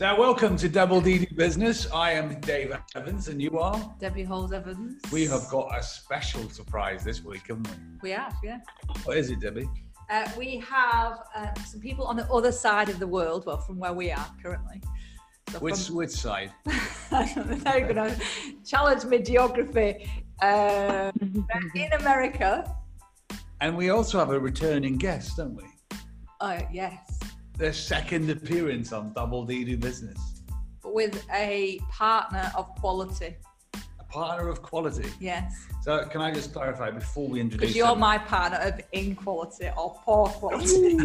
So, welcome to Double D Do Business. I am Dave Evans, and you are? Debbie Halls Evans. We have got a special surprise this week, haven't we? We have, yeah. What is it, Debbie? Uh, we have uh, some people on the other side of the world, well, from where we are currently. So Which from- which side? they're going to challenge me geography. Um, they're in America. And we also have a returning guest, don't we? Oh, yes. Their second appearance on Double D Do Business. With a partner of quality. A partner of quality. Yes. So, can I just clarify before we introduce Because you're them? my partner of inquality or poor quality.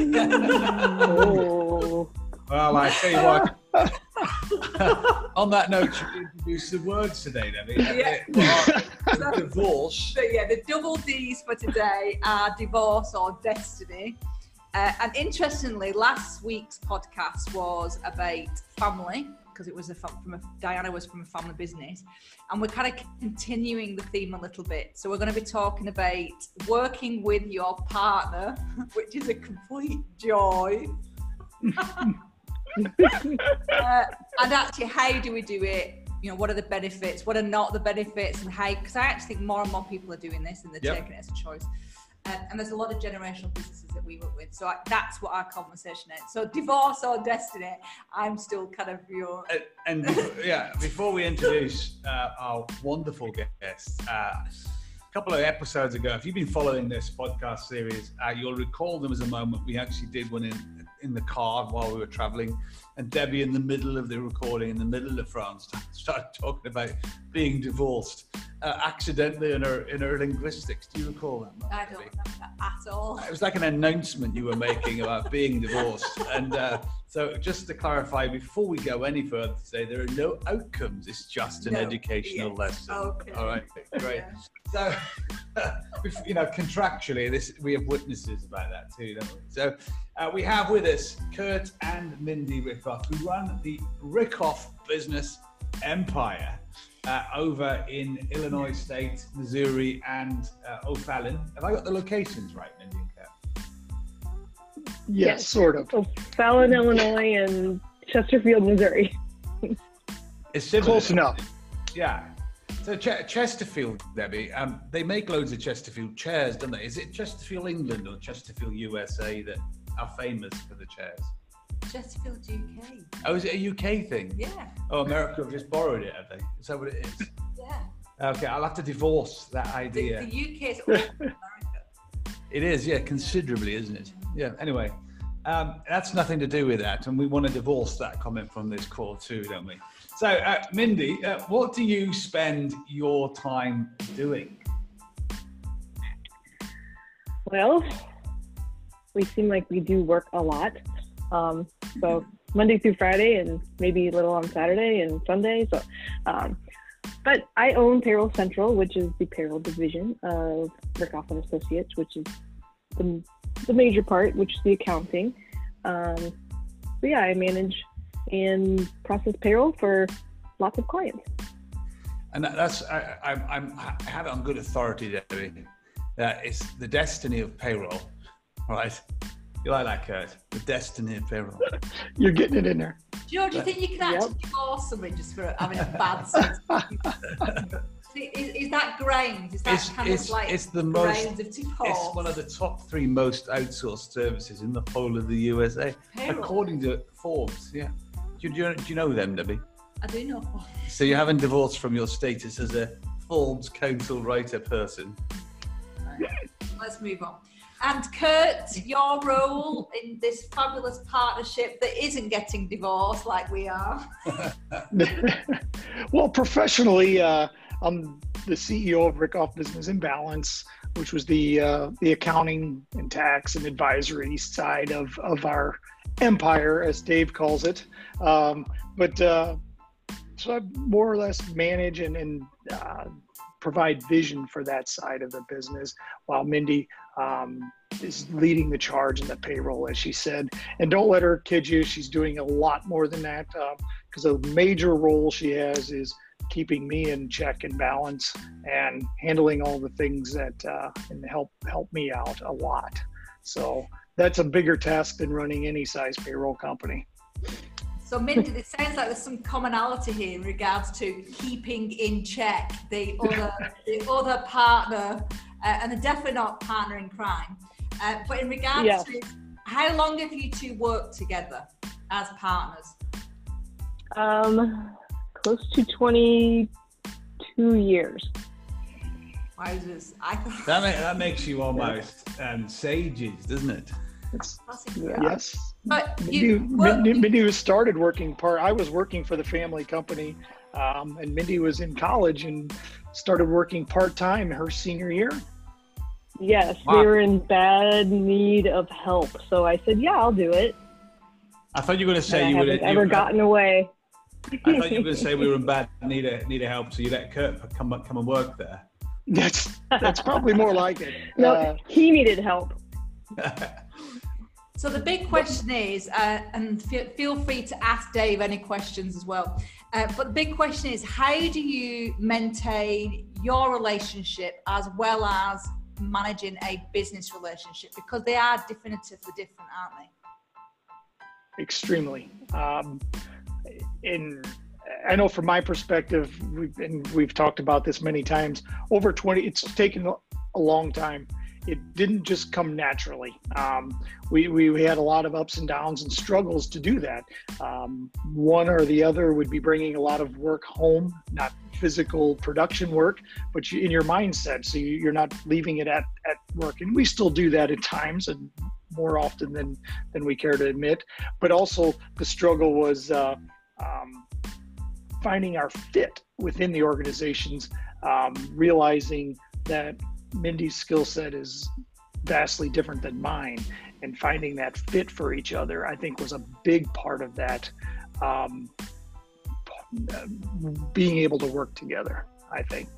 Oh. Well, I tell you what. on that note, should we introduce the words today, Debbie? Yeah. Well, divorce. So yeah, the double D's for today are divorce or destiny. Uh, and interestingly, last week's podcast was about family because it was a, from a, Diana was from a family business, and we're kind of continuing the theme a little bit. So we're going to be talking about working with your partner, which is a complete joy. uh, and actually, how do we do it? You know, what are the benefits? What are not the benefits? And how? Because I actually think more and more people are doing this, and they're Yep. taking it as a choice. Uh, and there's a lot of generational businesses that we work with, so I, that's what our conversation is. So, divorce or destiny? I'm still kind of your. And, and yeah, before we introduce uh, our wonderful guest, uh, a couple of episodes ago, if you've been following this podcast series, uh, you'll recall there was a moment we actually did one in in the car while we were traveling, and Debbie, in the middle of the recording, in the middle of France, started talking about being divorced uh, accidentally in her in her linguistics. Do you recall that? moment, I don't Debbie? remember that at all. It was like an announcement you were making about being divorced. And uh, so, just to clarify, before we go any further today, there are no outcomes. It's just an No, educational yes. lesson. Okay. All right, great. Yeah. So, you know, contractually, this we have witnesses about that too, don't we? So, uh, we have with us Kurt and Mindy Rickoff, who run the Rickoff Business Empire uh, over in Illinois State, Missouri, and uh, O'Fallon. Have I got the locations right, Mindy? Yes, sort of. So Fallon, Illinois, and Chesterfield, Missouri. It's similar. Close enough. Yeah. So Ch- Chesterfield, Debbie, um, they make loads of Chesterfield chairs, don't they? Is it Chesterfield, England, or Chesterfield, USA that are famous for the chairs? Chesterfield, UK. Oh, is it a UK thing? Yeah, Oh, America have just borrowed it, have they? Is that what it is? yeah. Okay, I'll have to divorce that The, idea. the UK is all America. It is, yeah, considerably, isn't it? Yeah. Anyway, um, that's nothing to do with that, and we want to divorce that comment from this call too, don't we? So, uh, Mindy, uh, what do you spend your time doing? Well, we seem like we do work a lot. Um, so Monday through Friday, and maybe a little on Saturday and Sunday. So, um, but I own Payroll Central, which is the payroll division of Rickoff and Associates, which is the, the major part, which is the accounting. Um, so yeah, I manage and process payroll for lots of clients. And that's I, I, I'm, I have it on good authority, Debbie. That it's the destiny of payroll, right? You like that, Kurt? The destiny of payroll. You're getting it in there. Do you do you think you can Yep. actually divorce somebody just for having a bad sense? is, is that grains? Is that It's, kind it's, of like it's the most. grains of divorce? It's one of the top three most outsourced services in the whole of the USA, Payroll. according to Forbes. Yeah. Do you, do you, do you know them, Debbie? I do know. So you haven't divorced from your status as a Forbes council writer person. Let's move on. And Kurt, your role in this fabulous partnership that isn't getting divorced like we are. well, professionally, uh, I'm the CEO of Rickoff Business in Balance, which was the uh, the accounting and tax and advisory side of of our empire, as Dave calls it. Um, but uh, so I more or less manage and, and uh, provide vision for that side of the business, while Mindy um, is leading the charge in the payroll, as she said. And don't let her kid you; she's doing a lot more than that. Because a major role she has is keeping me in check and balance and handling all the things that uh, and help help me out a lot. So that's a bigger task than running any size payroll company. So, Mindy, it sounds like there's some commonality here in regards to keeping in check the other, the other partner, uh, and they're definitely not partner in crime. Uh, but in regards Yes. to how long have you two worked together as partners? Um, close to 22 years. Wowzers. I thought That, ma- that makes you almost um, sages, doesn't it? Yeah. yes. But Mindy, you, work- Mindy, Mindy was started working part. I was working for the family company, um, and Mindy was in college and started working part time her senior year. Yes, Wow. we were in bad need of help. So I said, yeah, I'll do it. I thought you were going to say I you would. haven't ever gotten away. I thought you were going to say we were in bad need of, need a help, so you let Kurt come come and work there. That's that's probably more like it. No, Uh, he needed help. So the big question is, uh, and fe- feel free to ask Dave any questions as well. Uh, but the big question is, how do you maintain your relationship as well as managing a business relationship? Because they are definitively different, aren't they? extremely. Um, in I know from my perspective, we've, and we've talked about this many times. Over twenty, it's taken a long time. It didn't just come naturally. Um, we, we we had a lot of ups and downs and struggles to do that. Um, one or the other would be bringing a lot of work home, not physical production work, but you, in your mindset. So you, you're not leaving it at at work, and we still do that at times, and more often than than we care to admit. But also the struggle was uh, um, finding our fit within the organizations, um, realizing that Mindy's skill set is vastly different than mine, and finding that fit for each other, I think, was a big part of that. Um, being able to work together, I think,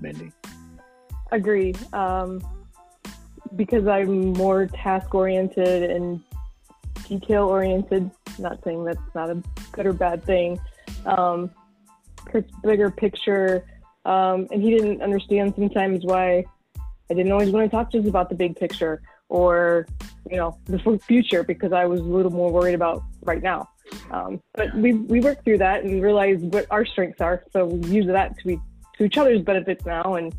Mindy. Agree. Um, because I'm more task oriented and detail oriented. Not saying that's not a good or bad thing. Um, bigger picture, um, and he didn't understand sometimes why I didn't always want to talk to us about the big picture or you know the future because I was a little more worried about right now. Um, but we we worked through that and realized what our strengths are, so we use that to be to each other's benefits now. And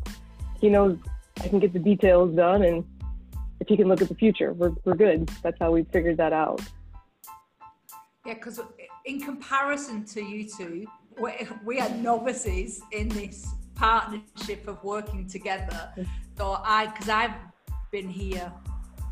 he knows I can get the details done, and if he can look at the future, we're we're good. That's how we figured that out. Yeah, because in comparison to you two, we, we are novices in this partnership of working together. So I, because I've been here,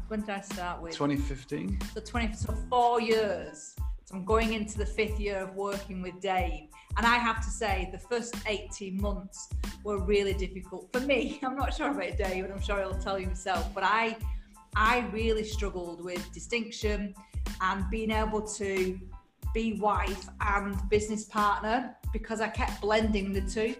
when did I start with? 2015. So 20, so four years. So I'm going into the fifth year of working with Dave. And I have to say, the first 18 months were really difficult for me. I'm not sure about Dave, and I'm sure he'll tell you himself, but I, I really struggled with distinction and being able to be wife and business partner because I kept blending the two.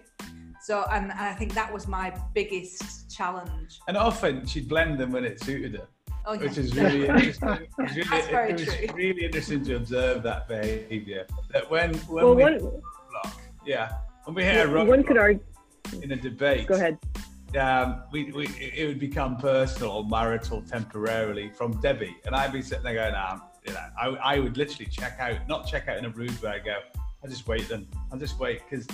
So, and, and I think that was my biggest challenge. And often she'd blend them when it suited her, Oh, yeah. which is really interesting. It was really, That's very it was true. really interesting to observe that behaviour. That when when Well, we one roadblock, yeah, when we hit a one could argue. in a debate, Go ahead. um, we, we, it would become personal or marital temporarily from Debbie. And I'd be sitting there going, um, you know, I, I would literally check out, not check out in a rude way. I go, I'll just wait then. I'll just wait because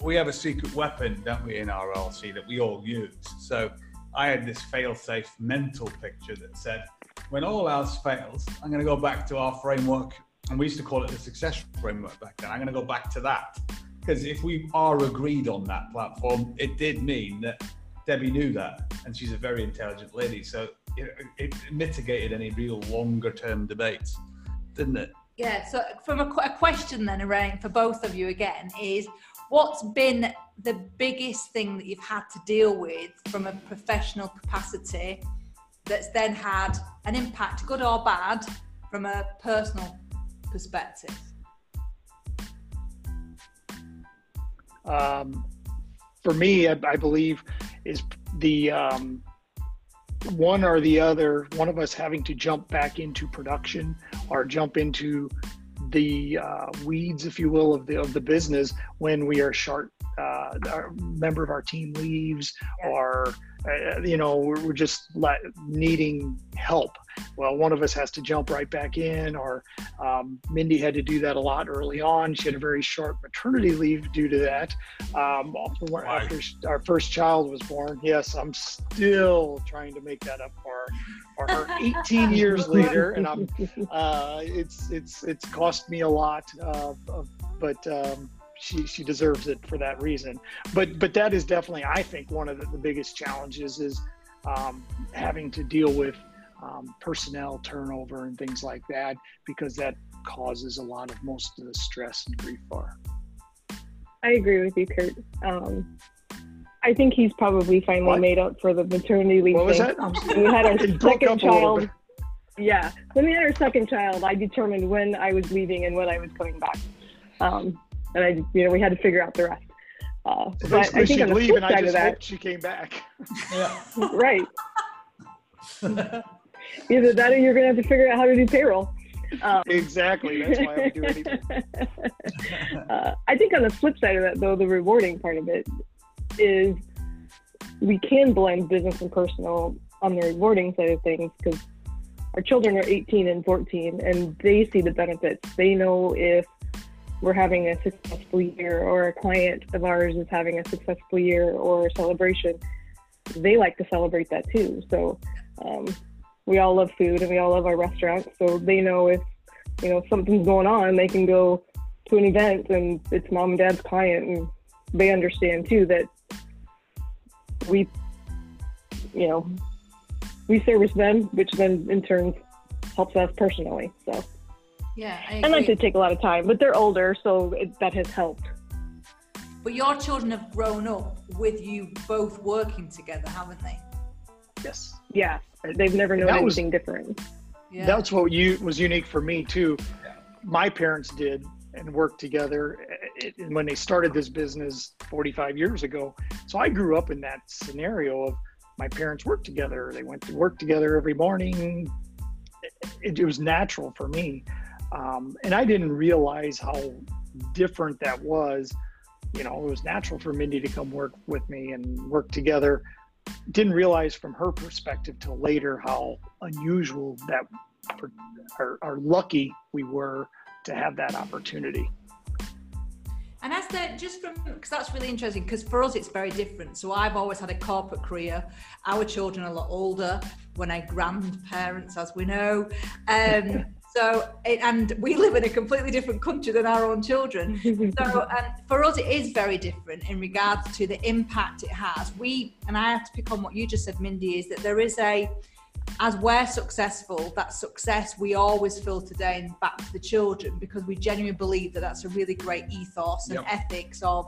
we have a secret weapon, don't we, in our RLC that we all use. So I had this fail-safe mental picture that said, when all else fails, I'm going to go back to our framework. And we used to call it the success framework back then. I'm going to go back to that. Because if we are agreed on that platform, it did mean that Debbie knew that, and she's a very intelligent lady. So it, it mitigated any real longer term debates, didn't it? Yeah, so from a, a question then, Elaine, for both of you again, is what's been the biggest thing that you've had to deal with from a professional capacity that's then had an impact, good or bad, from a personal perspective? um, for me, I, I believe, is the um, one or the other, one of us having to jump back into production or jump into the uh, weeds, if you will, of the of the business when we are short. Uh, a member of our team leaves, Yeah. or uh, you know, we're, we're just let, needing help. Well, one of us has to jump right back in, or um, Mindy had to do that a lot early on. She had a very short maternity leave due to that. Um, after our first child was born, yes, I'm still trying to make that up for, for her 18 years later, and I'm uh, it's it's it's cost me a lot, uh, but. Um, she she deserves it for that reason. But but that is definitely I think one of the, the biggest challenges is um, having to deal with um, personnel turnover and things like that because that causes a lot of most of the stress and grief for. I agree with you, Kurt. Um, I think he's probably finally what? made up for the maternity leave. What was thing. that? we had our second child. Yeah, when we had our second child, I determined when I was leaving and when I was coming back. Um, and I, you know, we had to figure out the rest. Uh, so but I think on the leave, flip side of that, she came back. yeah. right. Either that, or you're going to have to figure out how to do payroll. Um, exactly. That's why I would do anything. uh, I think on the flip side of that, though, the rewarding part of it is we can blend business and personal on the rewarding side of things because our children are 18 and 14 and they see the benefits. They know if we're having a successful year or a client of ours is having a successful year or a celebration, they like to celebrate that too. So um, we all love food and we all love our restaurants. So they know if you know something's going on, they can go to an event and it's mom and dad's client, and they understand too that we, you know, we service them, which then in turn helps us personally. So. Yeah, I and like to take a lot of time, but they're older, so it, that has helped. But your children have grown up with you both working together, haven't they? Yes. Yeah, they've never known anything different. Yeah. That's what you was unique for me too. My parents did and worked together it, eh, when they started this business 45 years ago. So I grew up in that scenario of my parents worked together. They went to work together every morning. It, it was natural for me. Um, and I didn't realize how different that was. You know, it was natural for Mindy to come work with me and work together. Didn't realize from her perspective till later how unusual that, or, or lucky we were to have that opportunity. And as the just from because that's really interesting because for us it's very different. So I've always had a corporate career. Our children are a lot older. When our grandparents, as we know, um, So, and we live in a completely different country than our own children. So, for us, it is very different in regards to the impact it has. We, and I have to pick on what you just said, Mindy, is that there is a, as we're successful, that success we always filter down back to the children because we genuinely believe that that's a really great ethos and yep. ethics of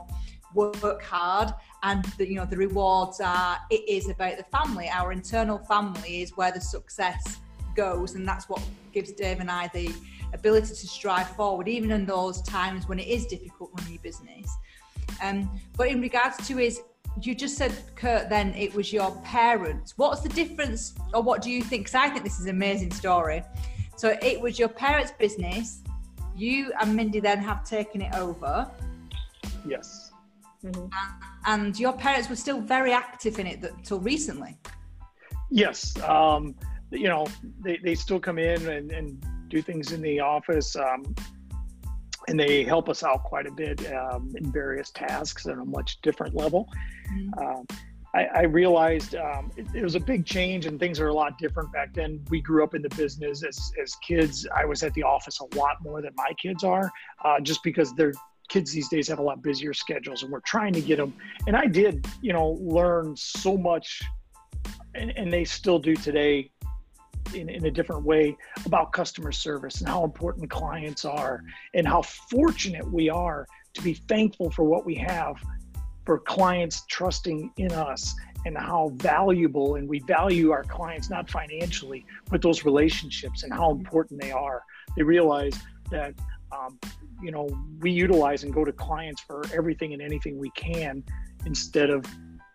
work hard and the, you know the rewards are it is about the family our internal family is where the success goes, and that's what gives Dave and I the ability to strive forward, even in those times when it is difficult running your business. Um, but in regards to his, you just said, Kurt, then it was your parents. What's the difference, or what do you think? Because I think this is an amazing story. So it was your parents' business. You and Mindy then have taken it over. Yes. Mm-hmm. And, your parents were still very active in it till recently. Yes. Um, you know, they, they still come in and, and do things in the office. Um, and they help us out quite a bit um, in various tasks at a much different level. Mm-hmm. Um, I, I, realized um, it, it, was a big change and things are a lot different back then. We grew up in the business as, as kids. I was at the office a lot more than my kids are, uh, just because their kids these days have a lot busier schedules and we're trying to get them. And I did, you know, learn so much, and, and they still do today in, in a different way about customer service and how important clients are and how fortunate we are to be thankful for what we have for clients trusting in us and how valuable and we value our clients not financially but those relationships and how important they are. They realize that um, you know we utilize and go to clients for everything and anything we can instead of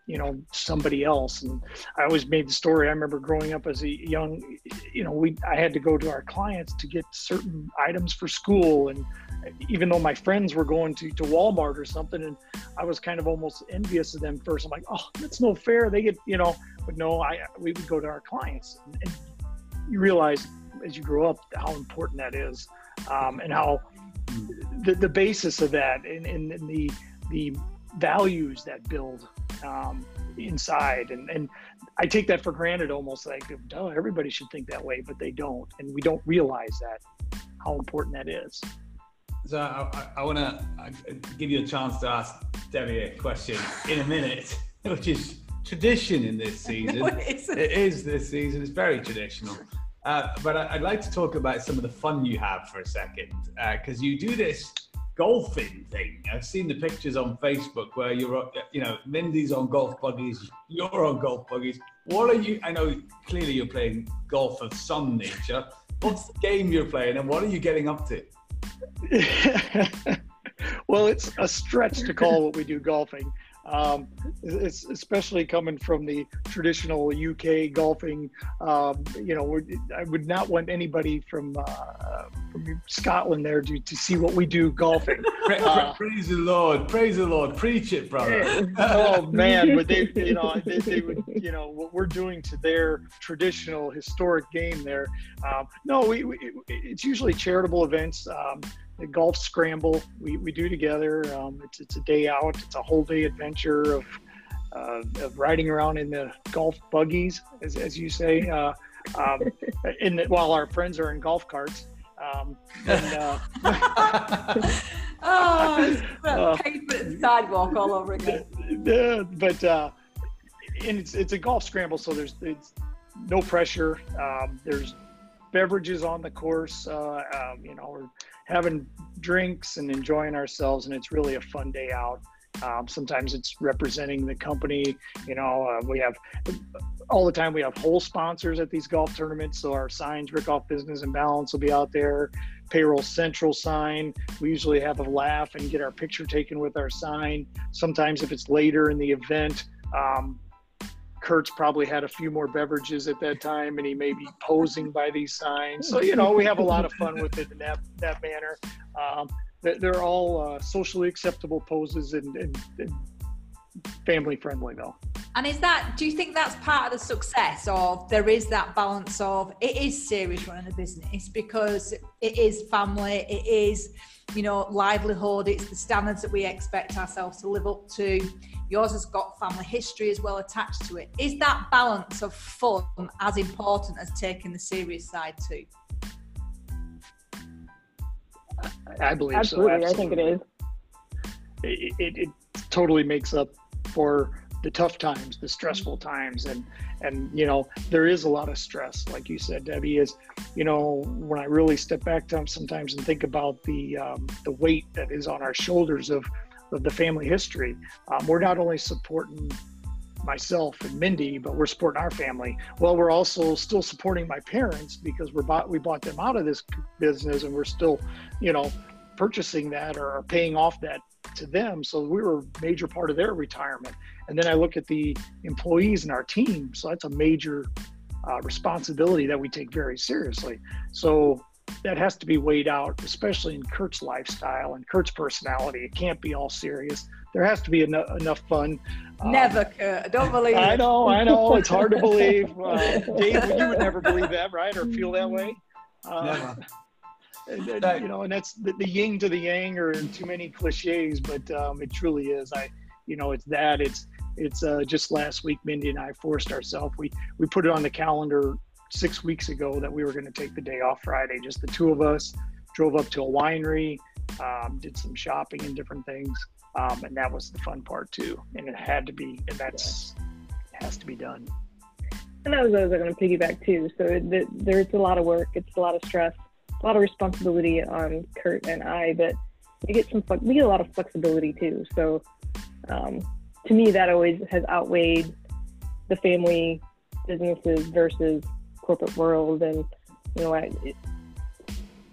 you know somebody else and i always made the story i remember growing up as a young you know we i had to go to our clients to get certain items for school and even though my friends were going to, to Walmart or something, and I was kind of almost envious of them first. I'm like, oh, that's no fair. They get, you know, but no, I we would go to our clients, and, and you realize as you grow up how important that is, um, and how the, the basis of that, and, and, the the values that build um, inside, and and I take that for granted, almost like, duh, everybody should think that way, but they don't, and we don't realize that how important that is. So I, I want to give you a chance to ask Debbie a question in a minute, which is tradition in this season. No, it, it is this season. It's very traditional. Uh, but I'd like to talk about some of the fun you have for a second, because uh, you do this golfing thing. I've seen the pictures on Facebook where you're, you know, Mindy's on golf buggies, you're on golf buggies. What are you? I know clearly you're playing golf of some nature. What's the game you're playing, and what are you getting up to? well, it's a stretch to call what we do golfing. Um, it's especially coming from the traditional UK golfing. Um, you know, I would not want anybody from uh, from Scotland there to, to see what we do golfing. Uh, praise the Lord, praise the Lord, preach it, brother. oh man, but they, you know, they, they, would, you know, what we're doing to their traditional historic game there. Um, no, we, we, it's usually charitable events. The golf scramble we, we do together. Um, it's, it's a day out. It's a whole day adventure of, uh, of riding around in the golf buggies, as, as you say, uh, um, in the, while our friends are in golf carts. Um, and, uh, oh, uh, pavement sidewalk all over again. but uh, and it's it's a golf scramble, so there's it's no pressure. Um, there's beverages on the course. Uh, um, you know, having drinks and enjoying ourselves, and it's really a fun day out. Um, sometimes it's representing the company. You know, uh, we have all the time. We have whole sponsors at these golf tournaments. So our signs, Rickoff Business and Balance, will be out there. Payroll Central sign. We usually have a laugh and get our picture taken with our sign. Sometimes if it's later in the event, um, Kurt's probably had a few more beverages at that time, and he may be posing by these signs. So you know, we have a lot of fun with it in that that manner. Um, they're all uh, socially acceptable poses and, and, and family friendly, though. And is that? Do you think that's part of the success, of there is that balance of it is serious running a business because it is family, it is you know livelihood, it's the standards that we expect ourselves to live up to Yours has got family history as well attached to it. Is that balance of fun as important as taking the serious side too? I believe absolutely. so. Absolutely, I think it is. It, it, it totally makes up for the tough times, the stressful times, and and you know there is a lot of stress, like you said, Debbie. Is you know when I really step back to sometimes and think about the um, the weight that is on our shoulders of of the family history. Um, we're not only supporting myself and Mindy, but we're supporting our family. Well, we're also still supporting my parents because we're bought we bought them out of this business, and we're still, you know, purchasing that or paying off that to them. So we were a major part of their retirement. And then I look at the employees in our team. So that's a major uh, responsibility that we take very seriously. So that has to be weighed out, especially in Kurt's lifestyle and Kurt's personality. It can't be all serious. There has to be enough, enough fun. Um, never, um, Kurt. I don't believe I know, I know. It's hard to believe. Uh, Dave, you would never believe that, right? Or feel that way? Uh, never. And, and, you know, and that's the, the, yin to the yang, or too many cliches, but um, it truly is. I, you know, it's that. It's it's uh, just last week, Mindy and I forced ourselves. We we put it on the calendar six weeks ago that we were going to take the day off Friday. Just the two of us drove up to a winery, um, did some shopping and different things, um, and that was the fun part too. And it had to be, and that's has to be done. And that was what I was going to piggyback too. So the, there's a lot of work, it's a lot of stress, a lot of responsibility on Kurt and I, but we get some we get a lot of flexibility too. So um, to me, that always has outweighed the family businesses versus corporate world, and you know, it,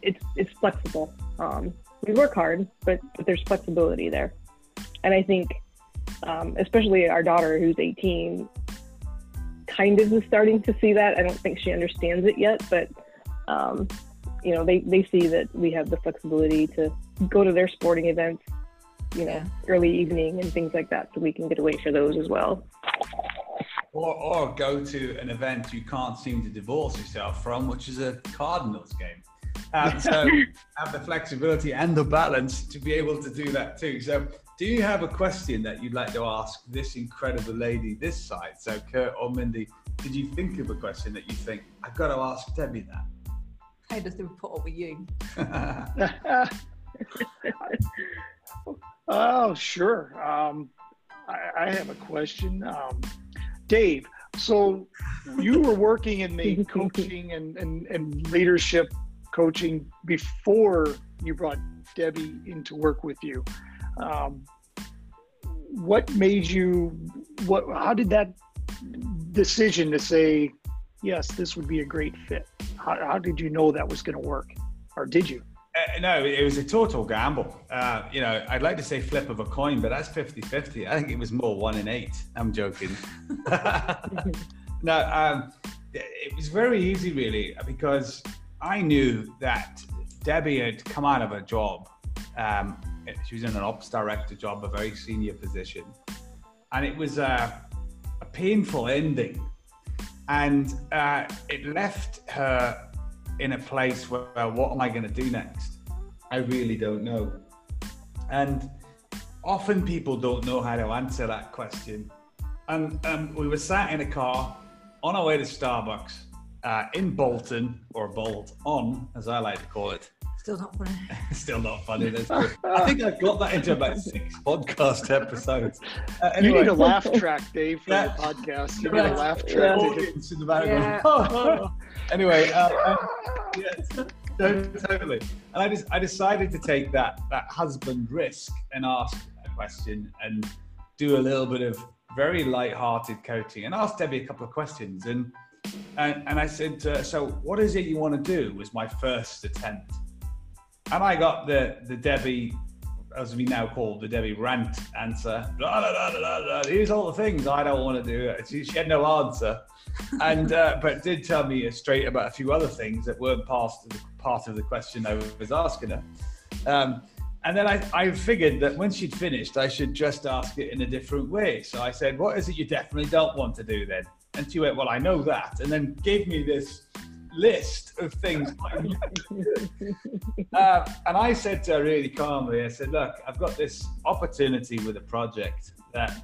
it's it's flexible. Um, we work hard, but, but there's flexibility there, and I think, um, especially our daughter who's 18, kind of is starting to see that. I don't think she understands it yet, but um, you know, they, they see that we have the flexibility to go to their sporting events, you know, Yeah. early evening and things like that, so we can get away for those as well. Or, or go to an event you can't seem to divorce yourself from, which is a Cardinals game. Um, so have the flexibility and the balance to be able to do that too. So, do you have a question that you'd like to ask this incredible lady this side? So, Kurt or Mindy, did you think of a question that you think I've got to ask Debbie How does the put up with you? oh, sure. Um, I, I have a question. Um, Dave, so you were working in the coaching and, and, and leadership coaching before you brought Debbie into work with you. Um, what made you, what, how did that decision to say, yes, this would be a great fit? How, how did you know that was going to work? Or did you? Uh, no, it was a total gamble. Uh, you know, I'd like to say flip of a coin, but that's 50 50. I think it was more one in eight. I'm joking. no, um, it was very easy, really, because I knew that Debbie had come out of a job. Um, she was in an ops director job, a very senior position. And it was a, a painful ending. And uh, it left her in a place where, what am I going to do next? I really don't know. And often people don't know how to answer that question. And um, we were sat in a car on our way to Starbucks uh, in Bolton, or Bolt on, as I like to call it. Still not funny. Still not funny. That's. I think I've got that into about six podcast episodes. Uh, You need a laugh track, Dave, for Yeah. the podcast. You need a laugh the track. to audience in the background. Yeah. anyway, uh, uh, yes, totally. And I just I decided to take that that husband risk and ask a question and do a little bit of very light-hearted coaching and ask Debbie a couple of questions and and, and I said, uh, so what is it you want to do? Was my first attempt, and I got the the Debbie. As we now call the Debbie rant answer. Blah, blah, blah. Here's all the things I don't want to do. She, she had no answer and uh, but did tell me straight about a few other things that weren't part of the, part of the question I was asking her. Um, and then I, I figured that when she'd finished, I should just ask it in a different way. So I said, "What is it you definitely don't want to do then?" And she went, "Well, I know that," and then gave me this list of things. I knew to do. uh, and I said to her really calmly, I said, "Look, I've got this opportunity with a project that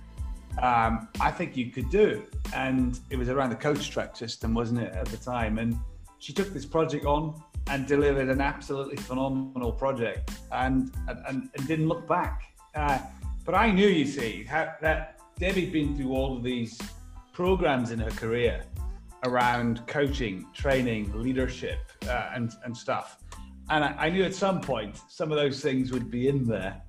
um, I think you could do. And it was around the coach track system, wasn't it, at the time? And she took this project on and delivered an absolutely phenomenal project and, and, and didn't look back. Uh, but I knew, you see, how, that Debbie'd been through all of these programs in her career around coaching, training, leadership, uh, and, and stuff. And I, I knew at some point some of those things would be in there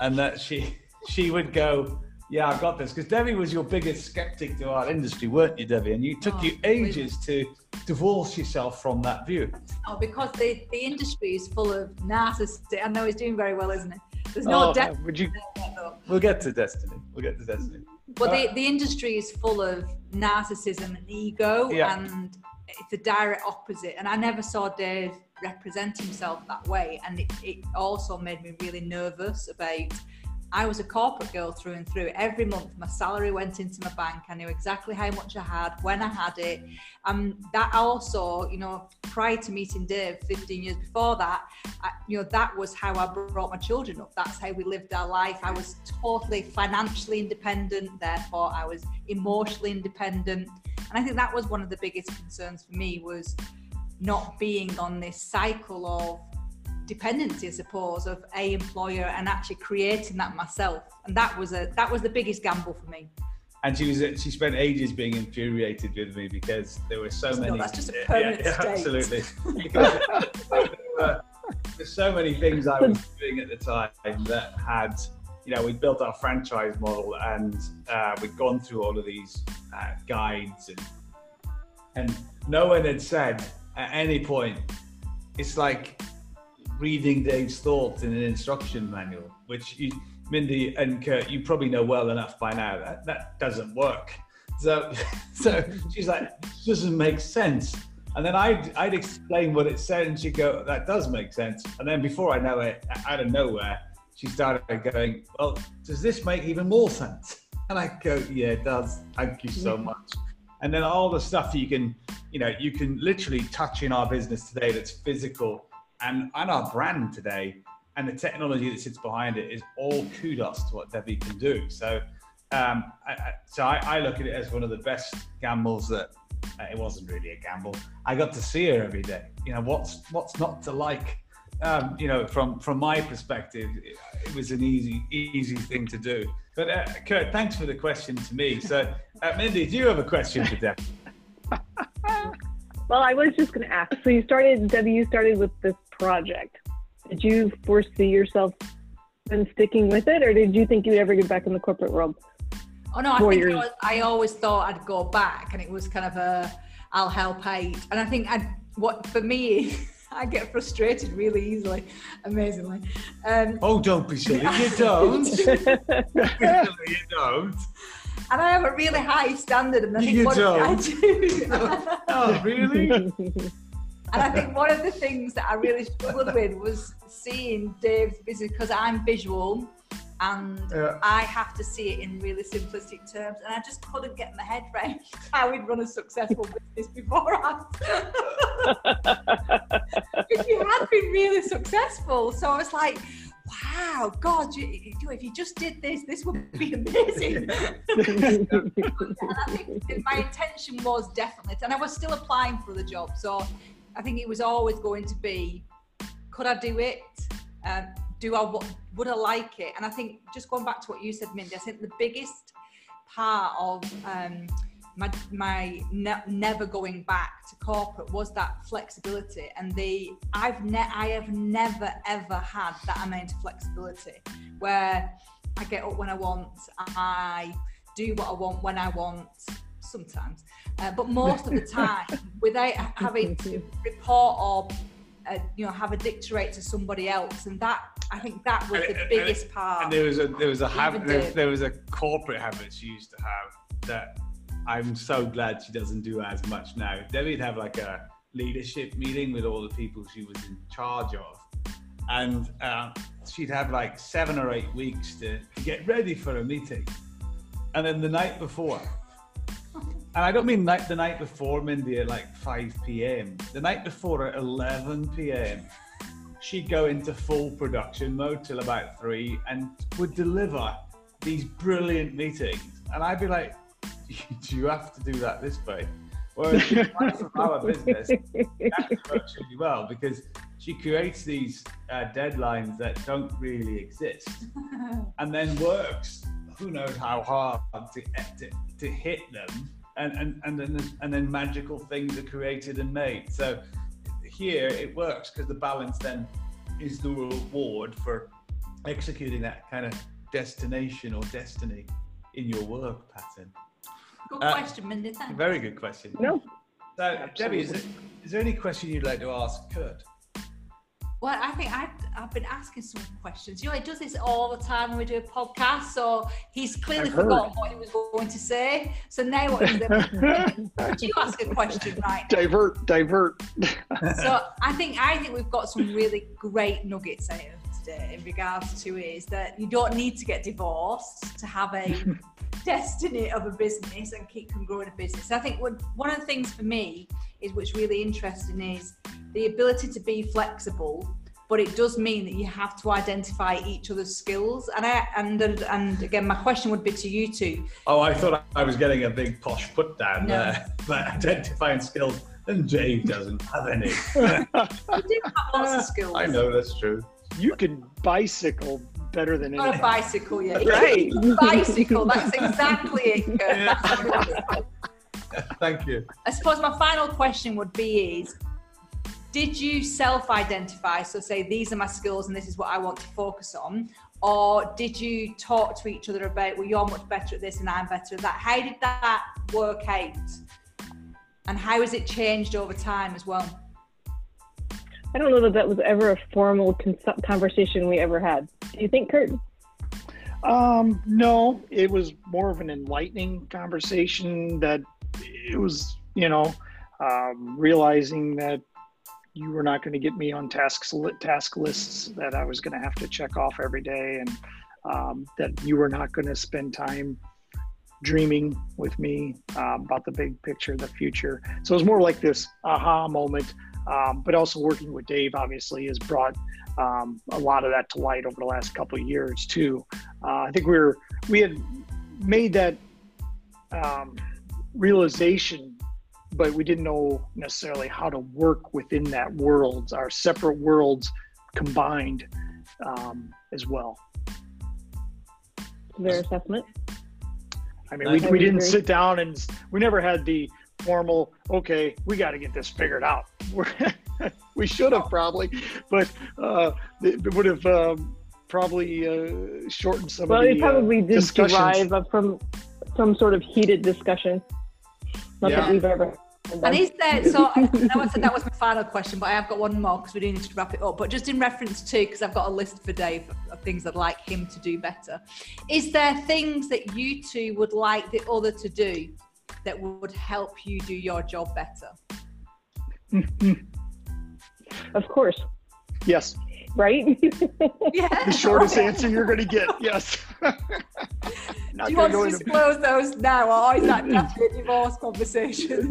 and that she she would go, yeah, I got this. Because Debbie was your biggest skeptic to our industry, weren't you, Debbie? And you took Oh, you ages to divorce yourself from that view. Oh, because the, the industry is full of narcissists. I know it's doing very well, isn't it? There's no Oh, depth Would you? there. We'll get to Destiny. We'll get to Destiny. But the, the industry is full of narcissism and ego, Yeah. and it's the direct opposite. And I never saw Dave represent himself that way. And it, it also made me really nervous about. I was a corporate girl through and through. Every month, my salary went into my bank. I knew exactly how much I had, when I had it. Um, that also, you know, prior to meeting Dave, 15 years before that, I, you know, that was how I brought my children up. That's how we lived our life. I was totally financially independent, therefore I was emotionally independent. And I think that was one of the biggest concerns for me was not being on this cycle of dependency, I suppose, of a employer and actually creating that myself. And that was a that was the biggest gamble for me. And she was she spent ages being infuriated with me because there were so many. that's just a permanent yeah, state. Absolutely. There's so many things I was doing at the time that had, you know, we built our franchise model and uh, we'd gone through all of these uh, guides and and no one had said at any point, it's like reading Dave's thoughts in an instruction manual, which you, Mindy and Kurt, you probably know well enough by now that that doesn't work. So, so she's like, this doesn't make sense. And then I'd, I'd explain what it said, and she'd go, That does make sense. And then before I know it, out of nowhere, she started going, Well, does this make even more sense? And I go, Yeah, it does. Thank you so much. And then all the stuff you can, you know, you can literally touch in our business today that's physical and, and our brand today and the technology that sits behind it is all kudos to what Debbie can do. So, um, I, I, so I, I, look at it as one of the best gambles that uh, it wasn't really a gamble. I got to see her every day. You know, what's what's not to like? Um, you know, from from my perspective, it, it, was an easy easy thing to do. But uh, Kurt, thanks for the question to me. So, uh, Mindy, do you have a question for Debbie? well, I was just going to ask. So you started, Debbie, you started with this project. Did you foresee yourself then sticking with it, or did you think you'd ever get back in the corporate world? Oh no, I think I, was, I, always thought I'd go back, and it was kind of a I'll help out. And I think I what for me. I get frustrated really easily, amazingly. Um, oh, don't be silly! You don't. you don't. And I have a really high standard, and I think you what don't. I do. oh, really? And I think one of the things that I really struggled with was seeing Dave's business because I'm visual and yeah. I have to see it in really simplistic terms. And I just couldn't get my head around how we'd run a successful business beforehand. if you had been really successful. So I was like, wow, God, you, if you just did this, this would be amazing. and I think my intention was definitely, and I was still applying for the job. So I think it was always going to be, could I do it? Um, do I would I like it? And I think just going back to what you said, Mindy, I think the biggest part of um, my my ne- never going back to corporate was that flexibility and the I've ne- I have never ever had that amount of flexibility where I get up when I want, I do what I want when I want sometimes uh, but most of the time, without having to report or uh, you know have a dictate to somebody else, and that I think that was and, the biggest and, part. And there was a there was a habit there, there, was a corporate habit she used to have that I'm so glad she doesn't do as much now. Debbie'd have like a leadership meeting with all the people she was in charge of, and uh, she'd have like seven or eight weeks to, to get ready for a meeting, and then the night before and I don't mean night the night before Mindy at like 5 p.m. The night before at 11 p.m. She'd go into full production mode till about three and would deliver these brilliant meetings. And I'd be like, do you have to do that this way? Whereas from our business, that works really well because she creates these uh, deadlines that don't really exist and then works who knows how hard to, to, to hit them and and and then and then magical things are created and made. So here it works because the balance then is the reward for executing that kind of destination or destiny in your work pattern. Good uh, question, Mindy. Thanks. Very good question. No. So, Absolutely. Debbie, is there, is there any question you'd like to ask Kurt? Well, I think I've, I've been asking some questions. You know, he does this all the time when we do a podcast, so he's clearly forgotten what he was going to say. So now what Would you ask a question, right? Divert, divert. so I think I think we've got some really great nuggets out of today in regards to is that you don't need to get divorced to have a destiny of a business and keep from growing a business. I think one of the things for me is what's really interesting is the ability to be flexible but it does mean that you have to identify each other's skills and I, and and again my question would be to you two oh i thought i was getting a big posh put down no. there but identifying skills and Dave doesn't have any. you do have lots of skills. I know that's true. You can bicycle better than Not anything. a bicycle, yeah. Right. bicycle, that's exactly it. Yeah. Thank you. I suppose my final question would be is did you self-identify so say these are my skills and this is what i want to focus on or did you talk to each other about well you're much better at this and i'm better at that how did that work out and how has it changed over time as well i don't know that that was ever a formal conversation we ever had do you think kurt um, no it was more of an enlightening conversation that it was you know um, realizing that you were not going to get me on tasks task lists that I was going to have to check off every day, and um, that you were not going to spend time dreaming with me uh, about the big picture, the future. So it was more like this aha moment. Um, but also working with Dave obviously has brought um, a lot of that to light over the last couple of years too. Uh, I think we were we had made that um, realization, but we didn't know necessarily how to work within that world, our separate worlds combined um, as well. Their assessment. I mean, we, we didn't sit down and we never had the formal, okay, we got to get this figured out. we should have probably, but uh, it would have um, probably uh, shortened some well, of the it probably uh, did derive from some sort of heated discussion. Not Yeah. that we've ever. And is there, so I know I said that was my final question, but I have got one more because we do need to wrap it up. But just in reference to, because I've got a list for Dave of things I'd like him to do better. Is there things that you two would like the other to do that would help you do your job better? Of course, yes, right? Yeah. the shortest answer you're going to get. Yes. Not Do you gonna want to into- disclose those now, or is that after a divorce conversation?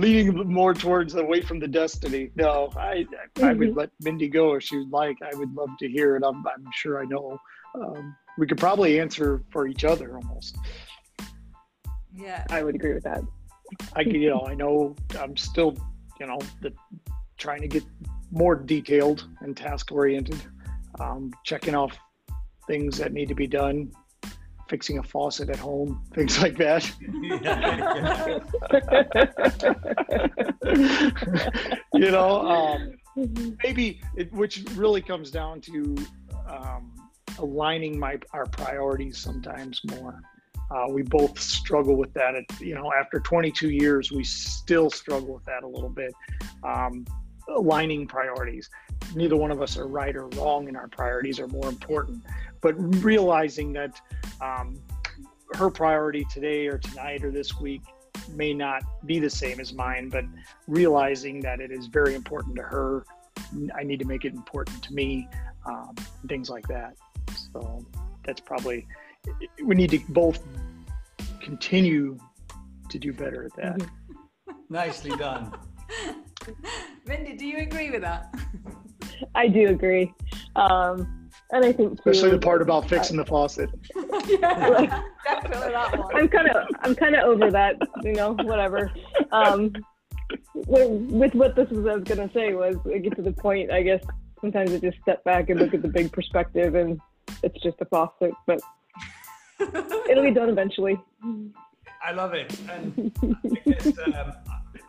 leaning more towards away from the destiny. No, I I would Mhm. let Mindy go if she would like. I would love to hear it. I'm, I'm sure I know. Um, we could probably answer for each other almost. Yeah. I would agree with that. I can- you know I know I'm still you know the, trying to get more detailed and task oriented, um, checking off things that need to be done, fixing a faucet at home, things like that. you know, um, maybe it, which really comes down to um, aligning my our priorities sometimes more. Uh, we both struggle with that. It, you know, after 22 years, we still struggle with that a little bit. Um, aligning priorities. Neither one of us are right or wrong, and our priorities are more important. But realizing that um, her priority today or tonight or this week may not be the same as mine, but realizing that it is very important to her, I need to make it important to me, um, things like that. So that's probably we need to both continue to do better at that. Nicely done. Mindy, do you agree with that? I do agree. Um, and I think too, Especially the part about fixing the faucet. yeah, definitely that one. I'm kind of I'm kind of over that, you know, whatever. Um, with, with what this was, I was gonna say was I get to the point. I guess sometimes I just step back and look at the big perspective, and it's just a faucet, but it'll be done eventually. I love it. And just, um,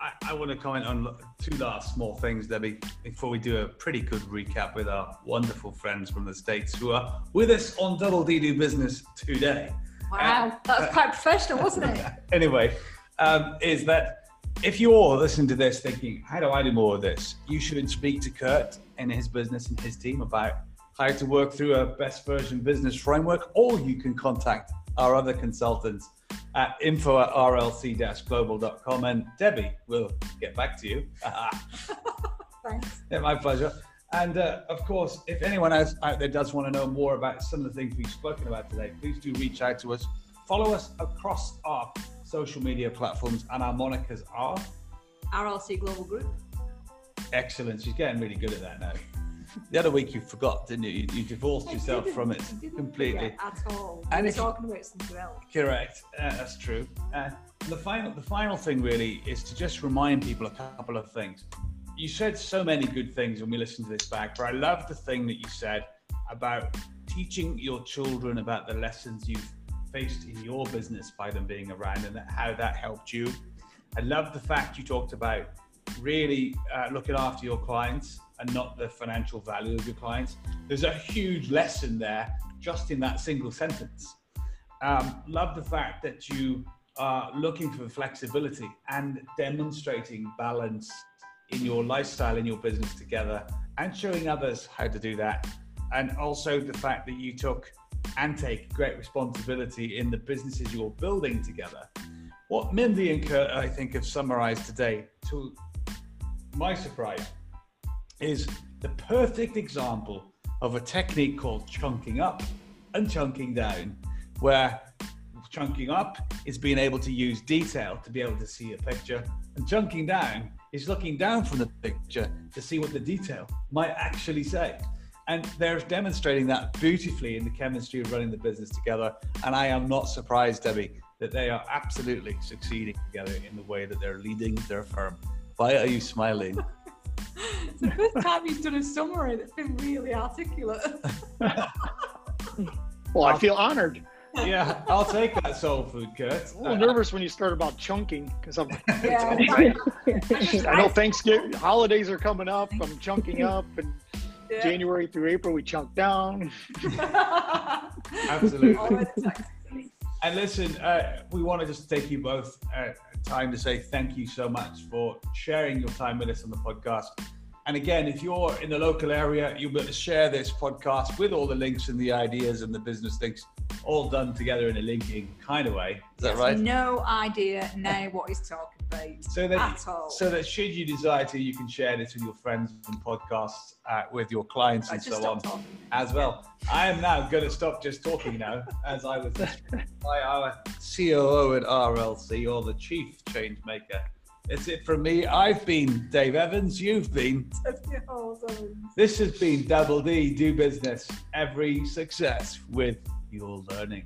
I, I want to comment on two last small things, Debbie, before we do a pretty good recap with our wonderful friends from the States who are with us on Double D Do Business today. Wow, that was quite professional, wasn't it? Anyway, um, is that if you're listening to this thinking, how do I do more of this? You should speak to Kurt and his business and his team about how to work through a best version business framework, or you can contact our other consultants at info at rlc-global.com and Debbie will get back to you. Thanks. yeah, my pleasure. And uh, of course, if anyone else out there does want to know more about some of the things we've spoken about today, please do reach out to us. Follow us across our social media platforms, and our monikers are RLC Global Group. excellent. She's getting really good at that now. The other week you forgot, didn't you? You, you divorced I yourself from it completely. At all. And we were if- talking about something else. Correct. Uh, that's true. Uh, the final, the final thing really is to just remind people a couple of things. You said so many good things when we listened to this back, but I love the thing that you said about teaching your children about the lessons you've faced in your business by them being around and how that helped you. I love the fact you talked about really uh, looking after your clients and not the financial value of your clients. There's a huge lesson there just in that single sentence. Um, love the fact that you are looking for flexibility and demonstrating balance in your lifestyle, in your business together, and showing others how to do that. And also the fact that you took and take great responsibility in the businesses you're building together. What Mindy and Kurt, I think, have summarized today, to my surprise, is the perfect example of a technique called chunking up and chunking down, where chunking up is being able to use detail to be able to see a picture, and chunking down is looking down from the picture to see what the detail might actually say. And they're demonstrating that beautifully in the chemistry of running the business together. And I am not surprised, Debbie, that they are absolutely succeeding together in the way that they're leading their firm. Why are you smiling? it's the first time you've done a summary that's been really articulate. Well, I feel honored. yeah, I'll take that soul food, Kurt. A little nervous when you start about chunking because I'm. Yeah. I know Thanksgiving holidays are coming up. I'm chunking up, and Yeah. January through April we chunk down. Absolutely. And listen, uh, we want to just take you both uh, time to say thank you so much for sharing your time with us on the podcast. And again, if you're in the local area, you'll be able to share this podcast with all the links and the ideas and the business links all done together in a linking kind of way. Is that right? No idea now what he's talking about So that at all. so that should you desire to, you can share this with your friends and podcasts uh, with your clients and so on talking. as well. I am now going to stop just talking now, as I was by our COO at RLC or the Chief Change Maker. That's it from me. I've been Dave Evans. You've been. This has been Double D. Do business. Every success with your learning.